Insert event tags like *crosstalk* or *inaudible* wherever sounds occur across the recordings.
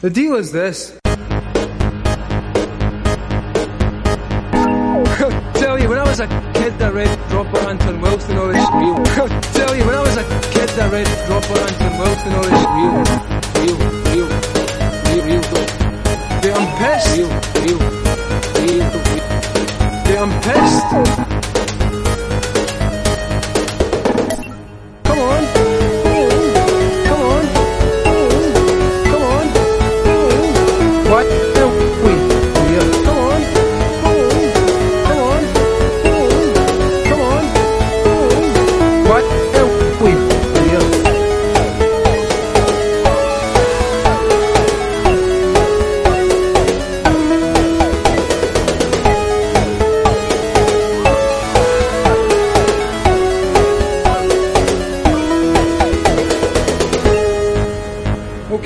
The deal is this. *laughs* Tell you, when I was a kid, that read Robert Anton Wilson all this real. *laughs* Tell you, when I was a kid, that read Robert Anton Wilson all this real, real, real, real, real. Dude, I'm pissed. Real, real, real. Dude, I'm pissed.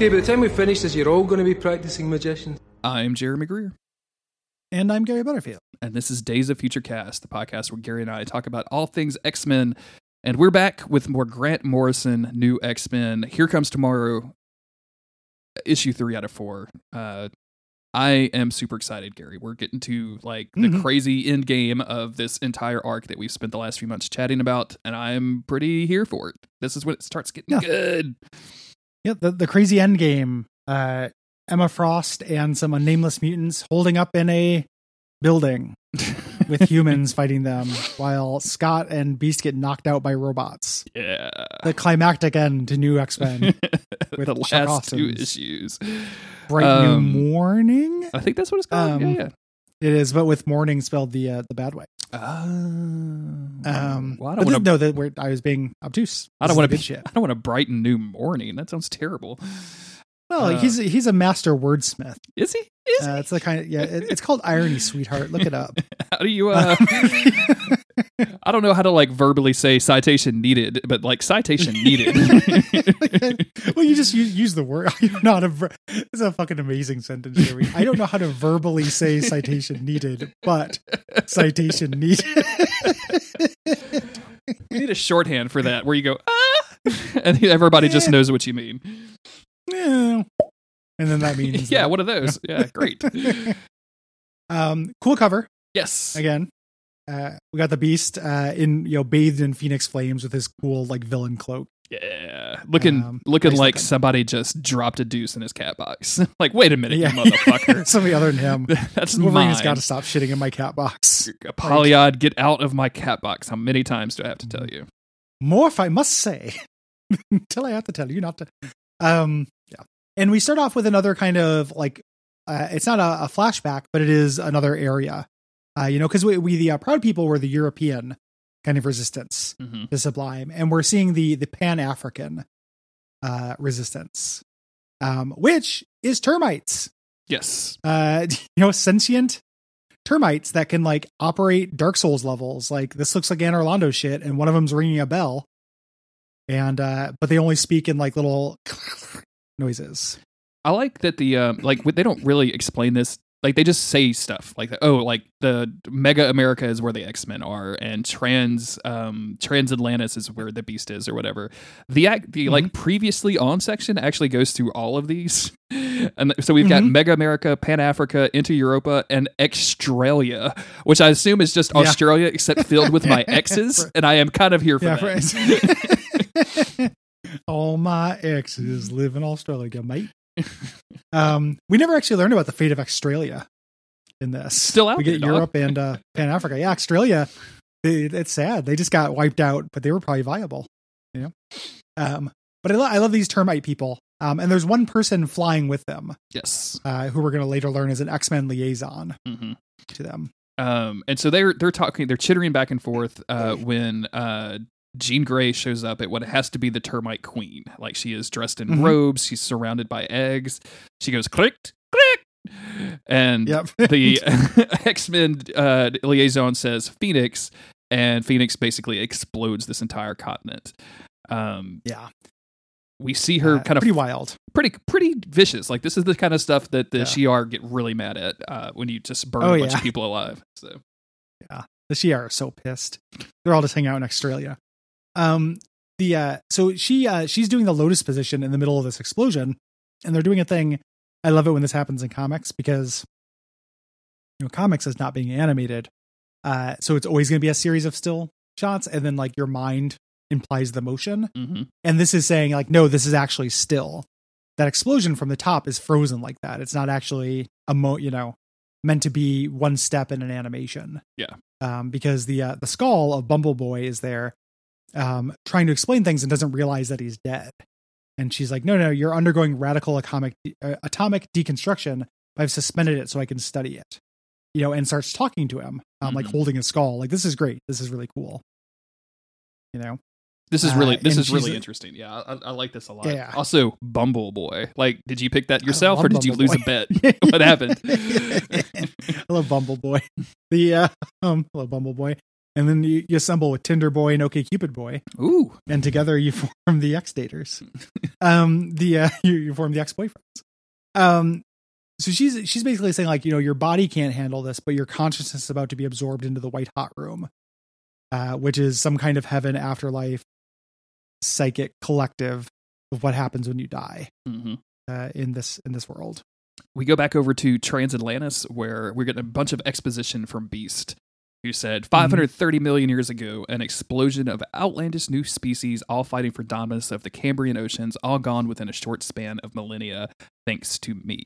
Okay, by the time we finish this, you're all going to be practicing magicians. I'm Jeremy Greer, And I'm Gary Butterfield. and this is Days of Future Cast, the podcast where Gary and I talk about all things X Men. And we're back with more Grant Morrison, new X Men. Here comes tomorrow, issue three out of four. Uh, I am super excited, Gary. We're getting to like the Mhm. crazy end game of this entire arc that we've spent the last few months chatting about, and I'm pretty here for it. This is when it starts getting Yeah. good. Yeah, the, the crazy end game. Uh, Emma Frost and some unnameless mutants holding up in a building *laughs* with humans fighting them while Scott and Beast get knocked out by robots. Yeah. The climactic end to New X Men. *laughs* With the Chuck last two issues. Bright Um, New Morning. I think that's what it's called. Um, yeah, yeah. It is, but with morning spelled the uh, the bad way. Um, Um, well, I but don't this, want to. no, that we're, I was being obtuse. I don't want to good shit. I don't want a bright and new morning. That sounds terrible. Well, uh, he's he's a master wordsmith. Is he? Is Uh, it's the kind of yeah. It, it's called irony, sweetheart. Look it up. *laughs* How do you? Uh, *laughs* *laughs* I don't know how to like verbally say citation needed, but like citation needed. *laughs* well, you just use, use the word. *laughs* I don't a. Ver- it's a fucking amazing sentence, Jeremy. I don't know how to verbally say citation needed, but citation needed. we need a shorthand for that, where you go ah, and everybody just knows what you mean. Yeah. and then that means *laughs* yeah, that- one of those. Yeah, great. um, cool cover Yes. again. Uh, we got the beast uh, in you know bathed in phoenix flames with his cool like villain cloak. Yeah, looking Um, looking nice like looking. somebody just dropped a deuce in his cat box. *laughs* like, wait a minute, Yeah, you motherfucker. *laughs* somebody other than him. *laughs* That's Wolverine has got to stop shitting in my cat box. Apollyon, get out of my cat box. How many times do I have to tell you? Morph, I must say, until I have to tell you not to. Um, yeah. And we start off with another kind of like, uh, it's not a, a flashback, but it is another area. Uh, you know, because we, we the uh, proud people were the European kind of resistance Mhm. to Sublime, and we're seeing the the Pan African uh, resistance, um, which is termites. Yes. Uh, *laughs* you know, sentient termites that can like operate Dark Souls levels. Like this looks like Anor Londo shit, and one of them's ringing a bell. And uh, but they only speak in like little *laughs* noises. I like that the um, like they don't really explain this. Like they just say stuff like oh like the Mega America is where the X Men are and Trans um Trans Atlantis is where the Beast is or whatever. The act the like previously on section actually goes through all of these, *laughs* and so we've got Mhm. Mega America, Pan Africa, Into Europa, and Australia, which I assume is just Yeah. Australia except filled with my *laughs* exes, and I am kind of here for Yeah, that. right. *laughs* All my exes live in Australia, mate. Um, we never actually learned about the fate of Australia in this. Still out we get there, dog. Europe and uh, Pan Africa. Yeah, Australia. It, it's sad. They just got wiped out, but they were probably viable. You know. Um, but I, lo- I love these termite people. Um, and there's one person flying with them, yes. uh, who we're going to later learn is an X Men liaison hmm to them. Um, and so they're they're talking, they're chittering back and forth uh, when uh, Jean Grey shows up at what has to be the termite queen. Like she is dressed in Mhm. robes, she's surrounded by eggs. She goes click click, and Yep. *laughs* the *laughs* X Men uh, liaison says Phoenix, and Phoenix basically explodes this entire continent. Um, yeah. we see her Uh, kind of pretty wild. pretty pretty vicious. Like this is the kind of stuff that the Yeah. Shi'ar get really mad at uh, when you just burn Oh, a bunch yeah. of people alive. So yeah, The Shi'ar are so pissed. They're all just hanging out in Australia. Um, the uh, so she uh, she's doing the lotus position in the middle of this explosion, and they're doing a thing I love it when this happens in comics because you know comics is not being animated, uh, so it's always going to be a series of still shots, and then like your mind implies the motion, hmm and this is saying like no, this is actually still. That explosion from the top is frozen like that. It's not actually a mo, you know, meant to be one step in an animation. Yeah. Um, because the uh, the skull of Bumbleboy is there, um, trying to explain things and doesn't realize that he's dead. And she's like, "No, no, you're undergoing radical atomic uh, atomic deconstruction. But I've suspended it so I can study it." You know, and starts talking to him, um, like Mhm. holding his skull. Like this is great. This is really cool. You know, This is Uh, really this and is really interesting. Yeah, I, I like this a lot. Yeah. Also, Bumble Boy. Like, did you pick that yourself, or did you Bumble lose a bet? *laughs* What happened? *laughs* I love Bumbleboy. The uh, *laughs* um, I love Bumbleboy. And then you, you assemble with Tinder Boy and OK Cupid Boy, Ooh, and together you form the ex daters. *laughs* um, the uh, *laughs* you, you form the ex boyfriends. Um, so she's she's basically saying like you know your body can't handle this, but your consciousness is about to be absorbed into the white hot room, uh, which is some kind of heaven afterlife psychic collective of what happens when you die hmm uh, in this in this world. we go back over to Transatlantis, where we're getting a bunch of exposition from Beast, who said mm-hmm. 530 million years ago, an explosion of outlandish new species, all fighting for dominance of the Cambrian oceans, all gone within a short span of millennia, thanks to me.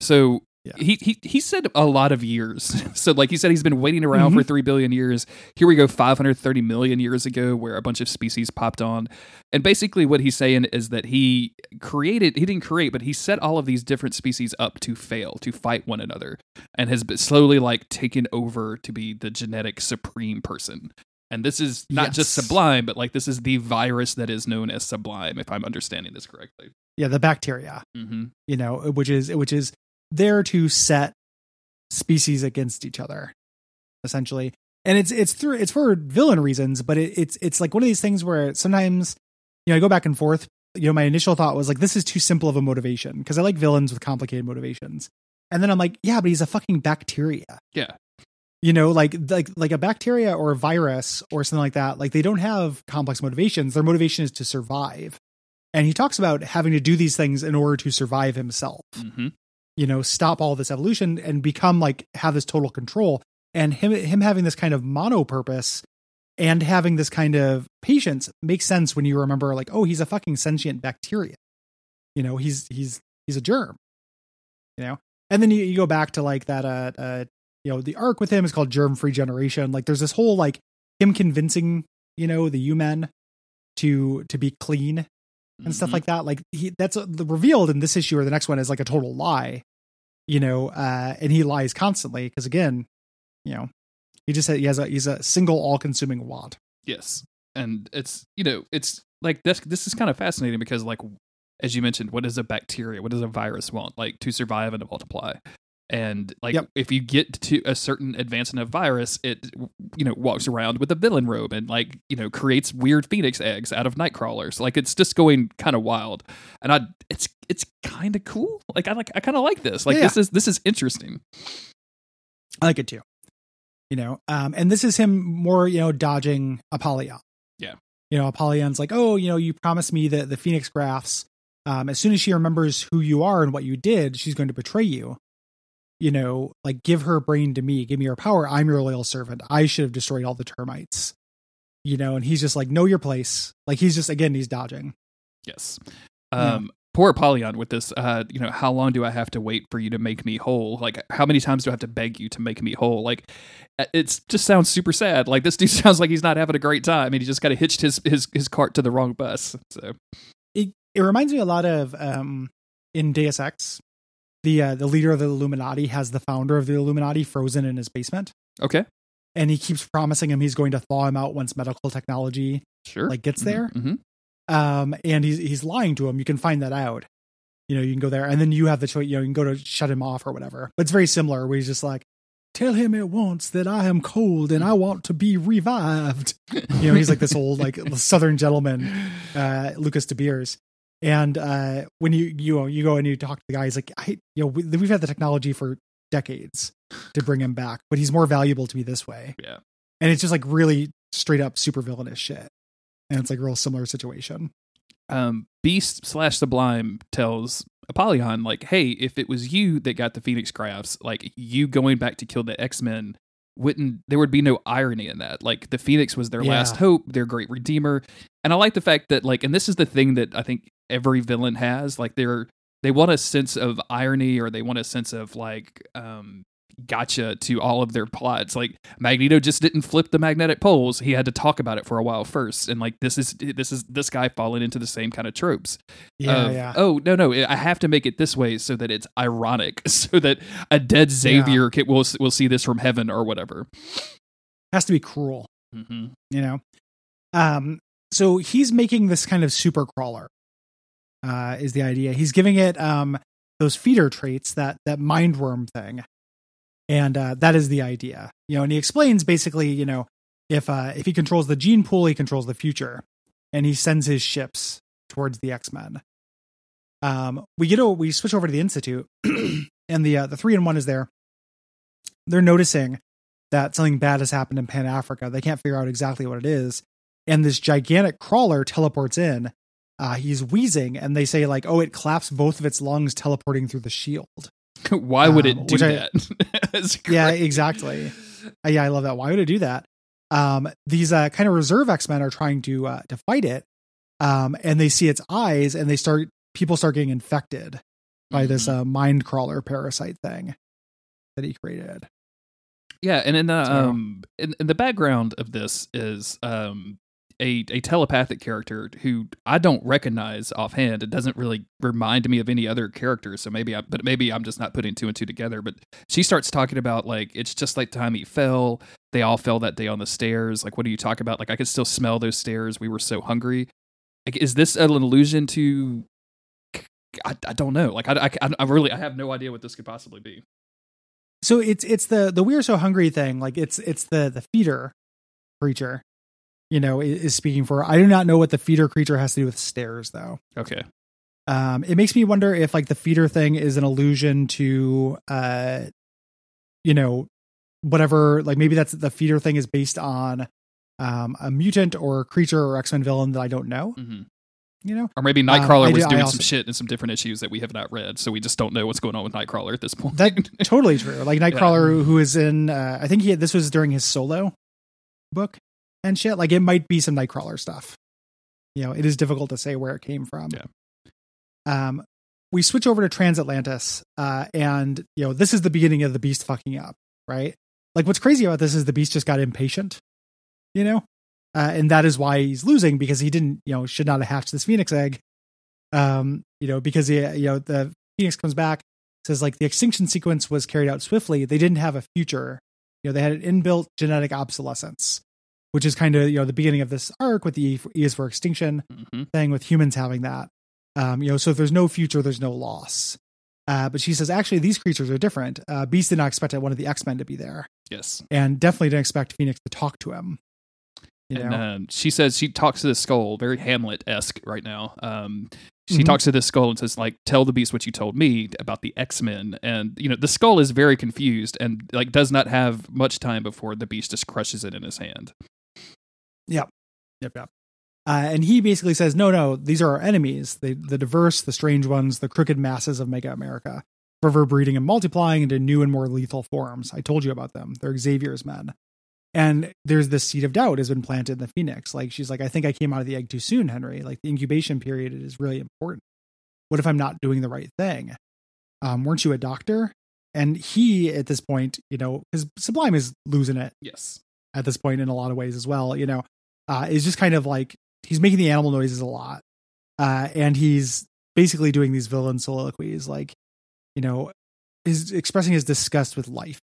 So. Yeah. He, he he said a lot of years. *laughs* So like he said he's been waiting around for 3 billion years. Here we go 530 million years ago where a bunch of species popped on. And basically what he's saying is that he created he didn't create but he set all of these different species up to fail, to fight one another and has been slowly like taken over to be the genetic supreme person. And this is not just sublime but like this is the virus that is known as sublime if I'm understanding this correctly. Yeah, the bacteria. Mhm. you know, which is which is there to set species against each other, essentially. And it's it's through it's for villain reasons, but it, it's it's like one of these things where sometimes you know I go back and forth. You know, my initial thought was like this is too simple of a motivation because I like villains with complicated motivations, and then I'm like, yeah, but he's a fucking bacteria. Yeah. You know, like like like a bacteria or a virus or something like that. Like they don't have complex motivations. Their motivation is to survive. And he talks about having to do these things in order to survive himself Mhm. You know stop all this evolution and become like have this total control. And him him having this kind of mono purpose and having this kind of patience makes sense when you remember like oh he's a fucking sentient bacteria. You know he's he's he's a germ. You know? And then you, you go back to like that uh uh you know the arc with him is called germ free generation. Like there's this whole like him convincing you know the human to to be clean and stuff Mhm. like that. Like he that's uh, the revealed in this issue or the next one is like a total lie, you know. Uh, and he lies constantly because again, you know, he just he has a he's a single all consuming want. Yes. And it's you know, it's like this this is kind of fascinating because like as you mentioned, what does a bacteria, what does a virus want? Like to survive and to multiply. And like Yep. if you get to a certain advancement of virus, it you know walks around with a villain robe and like you know creates weird phoenix eggs out of night crawlers. Like it's just going kind of wild, and I it's it's kind of cool. Like I like I kind of like this. Like Yeah. this is this is interesting. I like it too. You know, um, and this is him more, you know, dodging Apollyon. Yeah. You know, Apollyon's like, oh, you know, you promised me the the Phoenix graphs. Um, as soon as she remembers who you are and what you did, she's going to betray you. You know, like give her brain to me, give me her power. I'm your loyal servant. I should have destroyed all the termites. You know, and he's just like, know your place. Like he's just again, he's dodging. Yes. Yeah. Um, poor Apollyon with this. Uh, you know, how long do I have to wait for you to make me whole? Like, how many times do I have to beg you to make me whole? Like, it just sounds super sad. Like this *laughs* dude sounds like he's not having a great time, and he just kind of hitched his his his cart to the wrong bus. So It it reminds me a lot of um in Deus Ex. The uh, the leader of the Illuminati has the founder of the Illuminati frozen in his basement. okay, and he keeps promising him he's going to thaw him out once medical technology sure. like gets there. hmm Um, and he's he's lying to him. You can find that out. You know, you can go there, and then you have the choice. You know, you can go to shut him off or whatever. But it's very similar. Where he's just like, "Tell him at once that I am cold and I want to be revived." *laughs* You know, he's like this old like Southern gentleman, uh, Lucius DeBeers. And uh, when you you you go and you talk to the guy, he's like, I you know we, we've had the technology for decades to bring him back, but he's more valuable to me this way Yeah. and it's just like really straight up super villainous shit and it's like a real similar situation Um, Beast slash Sublime tells Apollyon, like, hey, if it was you that got the Phoenix Crafts, like you going back to kill the X Men wouldn't there would be no irony in that. Like the Phoenix was their Yeah. last hope, their great redeemer. And I like the fact that like and this is the thing that I think every villain has, like they're they want a sense of irony or they want a sense of like um gotcha to all of their plots. Like Magneto just didn't flip the magnetic poles. He had to talk about it for a while first. And like this is this is this guy falling into the same kind of tropes. Yeah, of, yeah. Oh no, no! I have to make it this way so that it's ironic, *laughs* so that a dead Xavier can, will will see this from heaven or whatever. Has to be cruel, Mm-hmm. you know. Um, so he's making this kind of super crawler. Uh, is the idea? He's giving it um those feeder traits that that mind worm thing, and uh, that is the idea. You know, and he explains basically, you know, if uh if he controls the gene pool, he controls the future, and he sends his ships towards the X Men. Um, we get o- we switch over to the Institute, *clears throat* and the uh, the three and one is there. They're noticing that something bad has happened in Pan Africa. They can't figure out exactly what it is, and this gigantic crawler teleports in. Uh, he's wheezing, and they say like, "Oh, it claps both of its lungs, teleporting through the shield." *laughs* Why would Um, it do I- that? *laughs* *laughs* Yeah, exactly. Uh, yeah, I love that. Why would it do that? Um, these uh, kind of reserve X Men are trying to uh, to fight it, um, and they see its eyes, and they start people start getting infected by this Mhm. uh, mind crawler parasite thing that he created. Yeah, and in the So- um in, in the background of this is um a a telepathic character who I don't recognize offhand. It doesn't really remind me of any other character, so maybe I but maybe I'm just not putting two and two together. But she starts talking about like it's just like the time he fell. They all fell that day on the stairs. Like, what do you talk about? Like, I could still smell those stairs. We were so hungry. Like, is this an allusion to? I, I don't know. Like, I, I, I really I have no idea what this could possibly be. So it's it's the the we're so hungry thing. Like it's it's the the feeder creature, you know, is speaking for. I do not know what the feeder creature has to do with stairs, though. Okay. Um, it makes me wonder if like the feeder thing is an allusion to, uh, you know, whatever. Like maybe that's the feeder thing is based on um a mutant or a creature or X Men villain that I don't know. hmm You know, Or maybe Um, Nightcrawler I was do- doing also- some shit in some different issues that we have not read, so we just don't know what's going on with Nightcrawler at this point. that totally true. Like *laughs* Nightcrawler, who is in, uh, I think he this was during his solo book and shit. Like it might be some Nightcrawler stuff. You know, it is difficult to say where it came from. Yeah. Um, we switch over to Transatlantis, uh, and you know this is the beginning of the Beast fucking up, right? Like what's crazy about this is the Beast just got impatient, you know, uh, and that is why he's losing because he didn't, you know, should not have hatched this Phoenix egg. Um, you know, because he, you know, the Phoenix comes back says like the extinction sequence was carried out swiftly. They didn't have a future. You know, they had an inbuilt genetic obsolescence, which is kind of you know the beginning of this arc with the E for- E is for extinction hmm thing with humans having that. Um, you know, so if there's no future, there's no loss. Uh, but she says actually these creatures are different. Uh, Beast did not expect one of the X Men to be there, Yes. and definitely didn't expect Phoenix to talk to him. You and know, um, she says she talks to the skull, very Hamlet esque right now. Um, she Mhm. talks to this skull and says, like, tell the beast what you told me about the X Men. And, you know, the skull is very confused and, like, does not have much time before the beast just crushes it in his hand. Yep, yep. Yep. Uh, and he basically says, no, no, these are our enemies. The the diverse, the strange ones, the crooked masses of Mega America, forever breeding and multiplying into new and more lethal forms. I told you about them. They're Xavier's men. And there's this seed of doubt has been planted in the Phoenix. Like she's like, I think I came out of the egg too soon, Henry. Like the incubation period is really important. What if I'm not doing the right thing? Um, weren't you a doctor? And he, at this point, you know, because Sublime is losing it Yes. at this point in a lot of ways as well. You know, uh, is just kind of like he's making the animal noises a lot, uh, and he's basically doing these villain soliloquies, like you know, is expressing his disgust with life.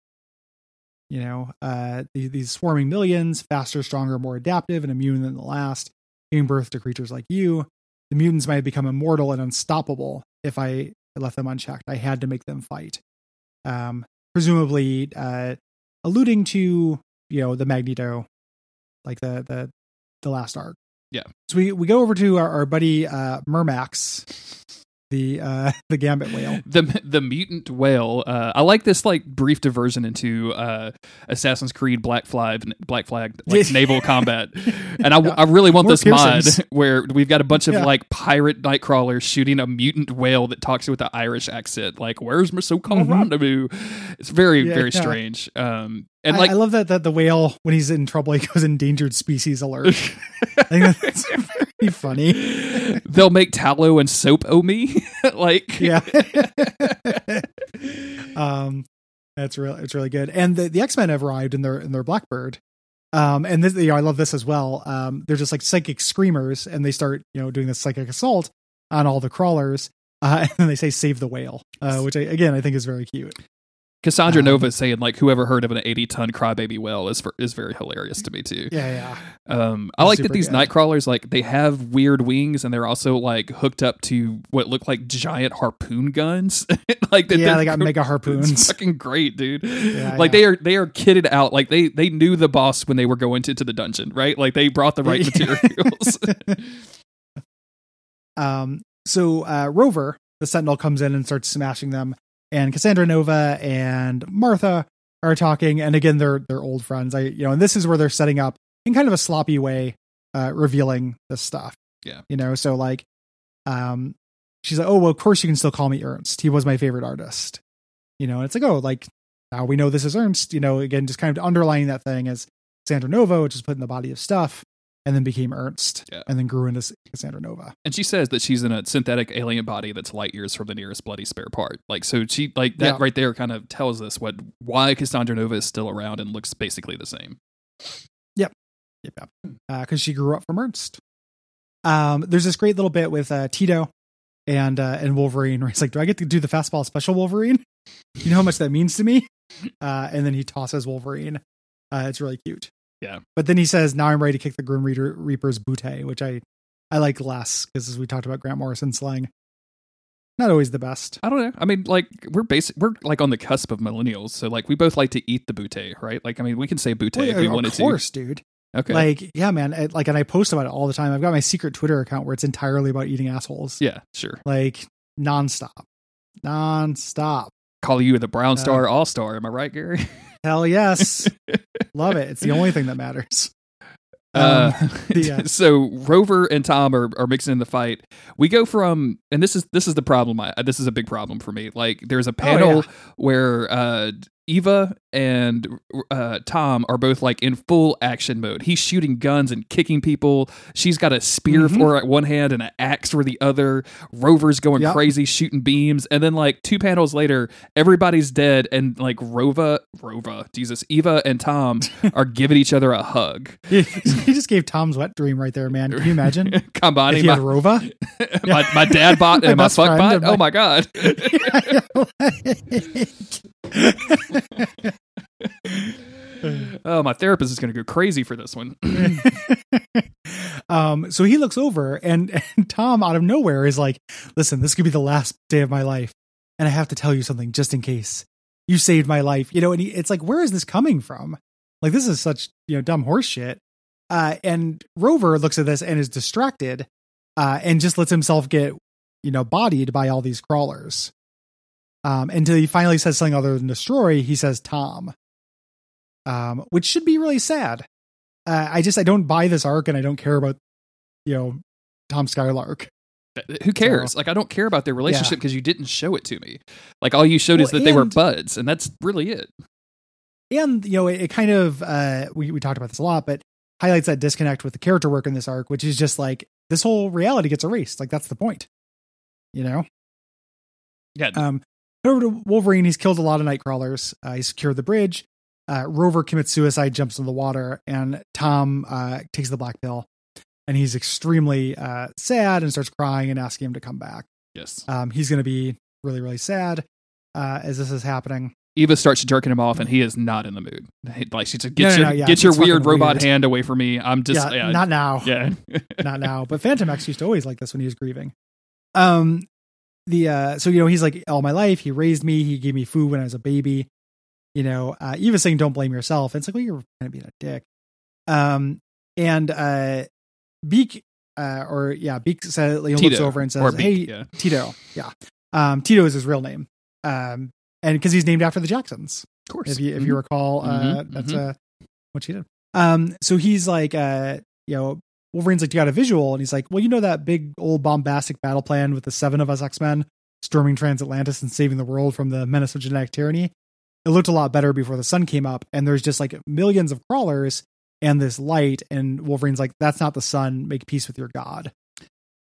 You know, uh, these, swarming millions, faster, stronger, more adaptive, and immune than the last, giving birth to creatures like you. The mutants might become immortal and unstoppable if I left them unchecked. I had to make them fight. Um, presumably, uh, alluding to you know the Magneto, like the the the last arc. Yeah. So we we go over to our, our buddy uh Mermax, the uh *laughs* the gambit whale. the the mutant whale. Uh, I like this like brief diversion into uh, Assassin's Creed Black Flag Black Flag like *laughs* naval combat, and I, Yeah. I really want More this mod *laughs* where we've got a bunch of Yeah. like pirate nightcrawlers shooting a mutant whale that talks with an Irish accent. Like, where's my so-called Mhm. rendezvous? It's very Yeah, very strange. Um, and I, like I love that that the whale when he's in trouble he goes endangered species alert. I think that's very funny. they'll make tallow and soap o me *laughs* like Yeah. *laughs* um that's really it's really good. And the, the X-Men have arrived in their in their Blackbird. Um and this you know, I love this as well. Um they're just like psychic screamers and they start, you know, doing this psychic assault on all the crawlers. Uh, *laughs* and then they say save the whale, uh, which I, again I think is very cute. Cassandra Um, Nova saying like whoever heard of an 80 ton crybaby whale is for, is very hilarious to me too. Yeah, yeah. Um, I like that these good. nightcrawlers like they have weird wings and they're also like hooked up to what look like giant harpoon guns. *laughs* like that yeah, they're- got mega harpoons. fucking great, dude. Yeah, like yeah. they are they are kitted out. Like they they knew the boss when they were going into the dungeon, right? Like they brought the right *laughs* materials. *laughs* Um, so uh, Rover, the Sentinel, comes in and starts smashing them, and Cassandra Nova and Martha are talking, and again they're they're old friends. I you know, and this is where they're setting up in kind of a sloppy way, uh, revealing this stuff. Yeah. you know, so like, um, she's like, oh well, of course you can still call me Ernst. He was my favorite artist. You know, and it's like, oh, like now we know this is Ernst. You know, again, just kind of underlining that thing as Cassandra Nova, which is put in the body of stuff. And then became Ernst, Yeah. and then grew into Cassandra Nova. and she says that she's in a synthetic alien body that's light years from the nearest bloody spare part. Like so she like that Yeah. right there kind of tells us what why Cassandra Nova is still around and looks basically the same. Yep, yep. Because she grew up from Ernst. Um, there's this great little bit with uh, Tito and uh, and Wolverine where he's like, "Do I get to do the fastball special Wolverine? *laughs* You know how much that means to me." Uh, and then he tosses Wolverine. Uh, it's really cute. Yeah. But then he says, "Now I'm ready to kick the Grim Reader Reaper's bootay," which I I like less because as we talked about Grant Morrison slang, not always the best. I don't know. I mean, like we're basic. We're like on the cusp of millennials, so like we both like to eat the bootay, right? Like I mean, we can say bootay Well, if we wanted to, of course, dude. Okay. Like, yeah, man. It, like, and I post about it all the time. I've got my secret Twitter account where it's entirely about eating assholes. yeah, sure. like nonstop, nonstop. Call you the Uh, Brown Star All Star. Am I right, Gary? *laughs* Hell yes, *laughs* love it. It's the only thing that matters. Uh, Um, *laughs* yeah. so Rover and Tom are, are mixing in the fight. We go from, and this is this is the problem. I, this is a big problem for me. Like, there's a panel Oh, yeah. where uh, Eva and uh, Tom are both like in full action mode. He's shooting guns and kicking people. She's got a spear Mhm. for one hand and an axe for the other. Rover's going Yep. crazy shooting beams, and then like two panels later, everybody's dead, and like Rova, Rova, Jesus, Eva and Tom *laughs* are giving each other a hug. he just gave Tom's wet dream right there, man. Can you imagine? *laughs* combining my, Rova. *laughs* my my dad bot My and my best fuck bot. and Oh my- my god! Oh, my therapist is going to go crazy for this one. *laughs* um, so he looks over, and, and Tom, out of nowhere, is like, "Listen, this could be the last day of my life, and I have to tell you something just in case. You saved my life, you know." And he, it's like, where is this coming from? Like, this is such you know dumb horse shit. Uh, and Rover looks at this and is distracted, uh, and just lets himself get you know bodied by all these crawlers. Um, until he finally says something other than destroy. He says Tom, um, which should be really sad uh, I just I don't buy this arc, and I don't care about you know Tom Skylark. Who cares? Like, I don't care about their relationship because you didn't show it to me. Like, all you showed is Well, that they were buds, and that's really it. And you know it, it kind of uh, we we talked about this a lot, but highlights that disconnect with the character work in this arc, which is just like this whole reality gets erased. Like that's the point, you know. Yeah. Um, over to Wolverine, he's killed a lot of Nightcrawlers. Uh, he's secured the bridge. Uh, Rover commits suicide, jumps into the water, and Tom uh, takes the black pill, and he's extremely uh, sad and starts crying and asking him to come back. yes. Um, he's going to be really, really sad uh, as this is happening. Eva starts jerking him off, and he is not in the mood. Like, she's like, get No, no, your no, yeah, get your weird robot weird. hand away from me. I'm just yeah, yeah, not now, yeah. not now. But Phantom X used to always like this when he was grieving. Um, the uh, so you know he's like all my life he raised me, he gave me food when I was a baby. You know, uh, Eva saying don't blame yourself. It's like well you're kind of being a dick. Um, and uh, Beak uh, or yeah, Beak says he looks over and says, Beak, "Hey, yeah. Tito, yeah, um, Tito is his real name, um, and because he's named after the Jacksons, Of course. if you if you recall, uh, Mhm, that's mhm. uh, what she did. Um, so he's like, uh, you know, Wolverine's like, you got a visual, and he's like, well, you know that big old bombastic battle plan with the seven of us X Men storming Transatlantis and saving the world from the menace of genetic tyranny. It looked a lot better before the sun came up, and there's just like millions of crawlers and this light, and Wolverine's like, that's not the sun. Make peace with your god.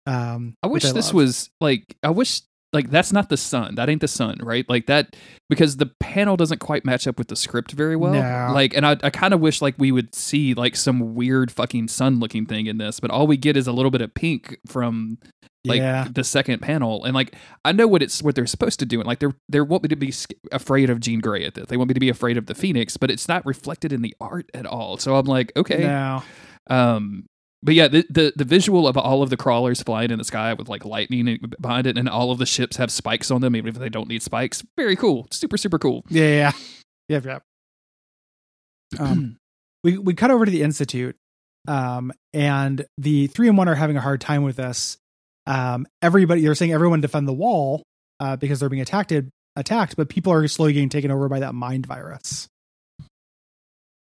Um, I wish which this was like I wish like that's not the sun. That ain't the sun, right? Like that because the panel doesn't quite match up with the script very well. No. Like and I I kind of wish like we would see like some weird fucking sun looking thing in this, but all we get is a little bit of pink from like yeah, the second panel and like I know what it's what they're supposed to do and like they're they want me to be afraid of Jean Grey at this. They want me to be afraid of the Phoenix, but it's not reflected in the art at all. So I'm like, okay. no, Um, but yeah, the, the the visual of all of the crawlers flying in the sky with like lightning behind it, and all of the ships have spikes on them, even if they don't need spikes. Very cool, super super cool. yeah, yeah, yeah. yeah. Um, *clears throat* we we cut over to the institute um and the three and one are having a hard time with this um everybody they're saying everyone defend the wall uh because they're being attacked attacked but people are slowly getting taken over by that mind virus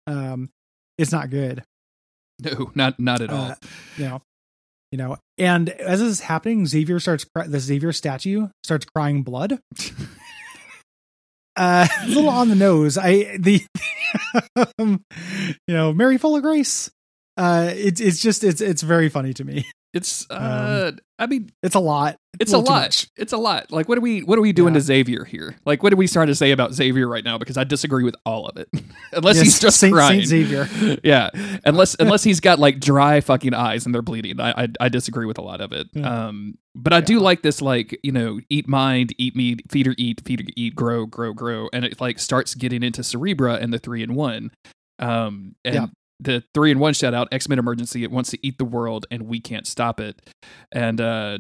um it's not good no, not not at all. uh, you know you know and as this is happening xavier starts cry- the xavier statue starts crying blood. *laughs* Uh a little on the nose. I the *laughs* um, you know mary full of grace. Uh it's it's just it's it's very funny to me It's uh, I mean, it's a lot it's a, little lot. It's a lot. Like, what are we what are we doing Yeah. to Xavier here? Like, what are we starting to say about Xavier right now? Because I disagree with all of it, *laughs* unless Yes, he's just Saint, crying. Saint xavier *laughs* yeah, unless *laughs* unless he's got like dry fucking eyes and they're bleeding. I I, I disagree with a lot of it. Yeah. Um, but I do like this like you know eat mind, eat meat, feed or eat, feed or eat, grow, grow, grow, and it like starts getting into Cerebra and the three in one. Um, and Yeah. The three in one shout out X Men Emergency. It wants to eat the world and we can't stop it. And uh,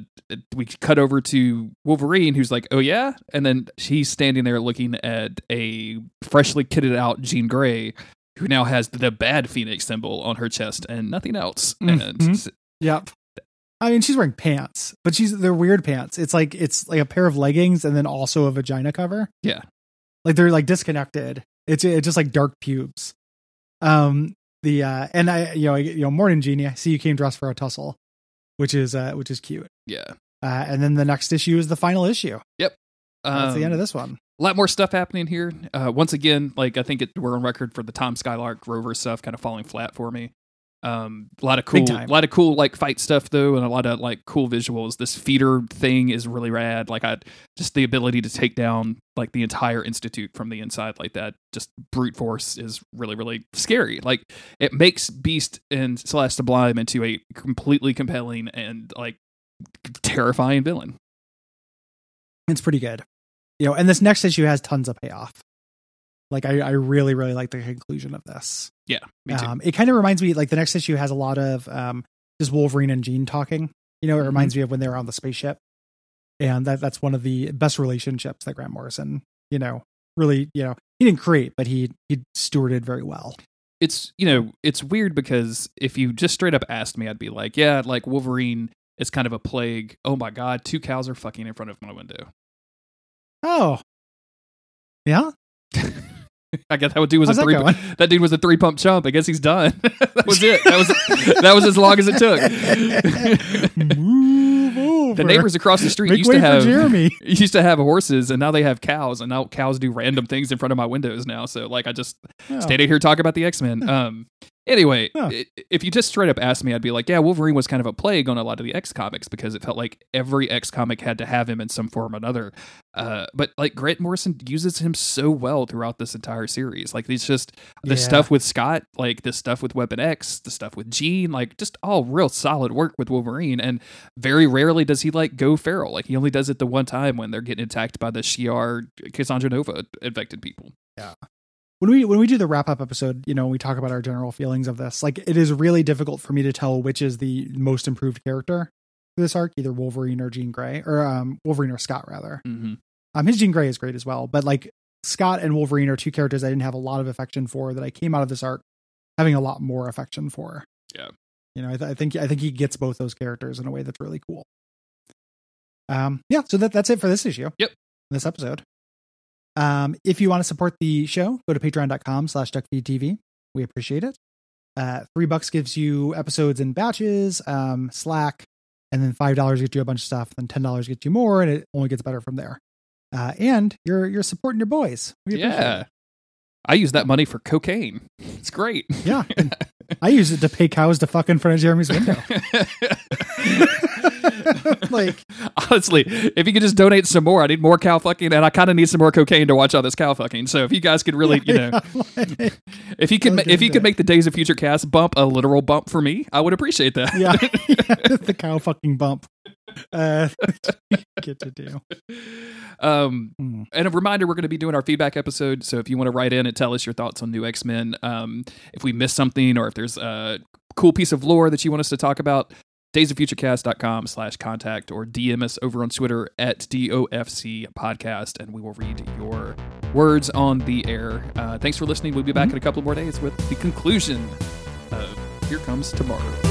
we cut over to Wolverine, who's like, "Oh yeah," and then he's standing there looking at a freshly kitted out Jean Grey who now has the bad Phoenix symbol on her chest and nothing else. And Mhm. Yep. I mean, she's wearing pants, but she's they're weird pants. It's like it's like a pair of leggings and then also a vagina cover. Yeah. like they're like disconnected. It's it's just like dark pubes. Um, the uh, and I you know I, you know morning genie I see you came dressed for a tussle, which is uh which is cute. yeah, Uh, and then the next issue is the final issue. Yep um, that's the end of Um, this one. A lot more stuff happening here. Uh, once again, like I think it, we're on record for the Tom Skylark Rover stuff kind of falling flat for me. Um, a lot of cool, a lot of cool like fight stuff though, and a lot of like cool visuals. This feeder thing is really rad. Like I just the ability to take down like the entire institute from the inside like that, just brute force is really really scary. Like it makes Beast and Celeste Sublime into a completely compelling and like terrifying villain. It's pretty good. You know, and this next issue has tons of payoff. Like I, I really, really like the conclusion of this. Yeah, me too. Um, it kind of reminds me like the next issue has a lot of um, just Wolverine and Jean talking. You know, it Mhm. reminds me of when they were on the spaceship, and that that's one of the best relationships that Grant Morrison, you know, really, you know, he didn't create, but he he stewarded very well. it's you know it's weird because if you just straight up asked me i'd be like yeah like wolverine is kind of a plague oh my god two cows are fucking in front of my window Oh, yeah, i guess that dude was how's a that three going? *laughs* that dude was a three pump chump i guess he's done *laughs* that was it that was *laughs* that was as long as it took Move over. the neighbors across the street Make used to have Jeremy. used to have horses and now they have cows and now cows do random things in front of my windows now so like i just Oh. stayed here talking about the X-Men. Um anyway, Yeah. i- if you just straight up asked me, I'd be like, yeah, Wolverine was kind of a plague on a lot of the X comics because it felt like every X comic had to have him in some form or another. Uh but like Grant Morrison uses him so well throughout this entire series. Like it's just the Yeah. stuff with Scott, like the stuff with Weapon X, the stuff with Jean, like just all real solid work with Wolverine. And very rarely does he like go feral. Like he only does it the one time when they're getting attacked by the Shi'ar Cassandra Nova infected people. When we when we do the wrap up episode, you know, we talk about our general feelings of this. Like, it is really difficult for me to tell which is the most improved character for this arc, either Wolverine or Jean Grey, or um, Wolverine or Scott rather. Mm-hmm. Um, his Jean Grey is great as well, but like Scott and Wolverine are two characters I didn't have a lot of affection for that I came out of this arc having a lot more affection for. Yeah. You know, I, th- I think I think he gets both those characters in a way that's really cool. Um, yeah. So that that's it for this issue. Yep. This episode. Um, if you want to support the show, go to patreon.com slash duckfeedtv. We appreciate it. Uh, three bucks gives you episodes in batches, um, Slack, and then five dollars gets you a bunch of stuff. Then ten dollars gets you more, and it only gets better from there. Uh, and you're you're supporting your boys. We Yeah. it. I use that money for cocaine. It's great. yeah. *laughs* I use it to pay cows to fuck in front of Jeremy's window. *laughs* *laughs* like, Honestly, if you could just donate some more, I need more cow fucking, and I kind of need some more cocaine to watch all this cow fucking. So if you guys could really, you *laughs* know, yeah, if you could, ma- if you could make the Days of Future Cast bump a literal bump for me, I would appreciate that. yeah, *laughs* the cow fucking bump. Uh, get to do. Um, Hmm. and a reminder, we're going to be doing our feedback episode. So if you want to write in and tell us your thoughts on New X Men, um, if we missed something or if there's a cool piece of lore that you want us to talk about, daysoffuturecast.com slash contact or DM us over on Twitter at DOFC podcast and we will read your words on the air. Uh, thanks for listening. We'll be back in a couple more days with the conclusion of Here Comes Tomorrow.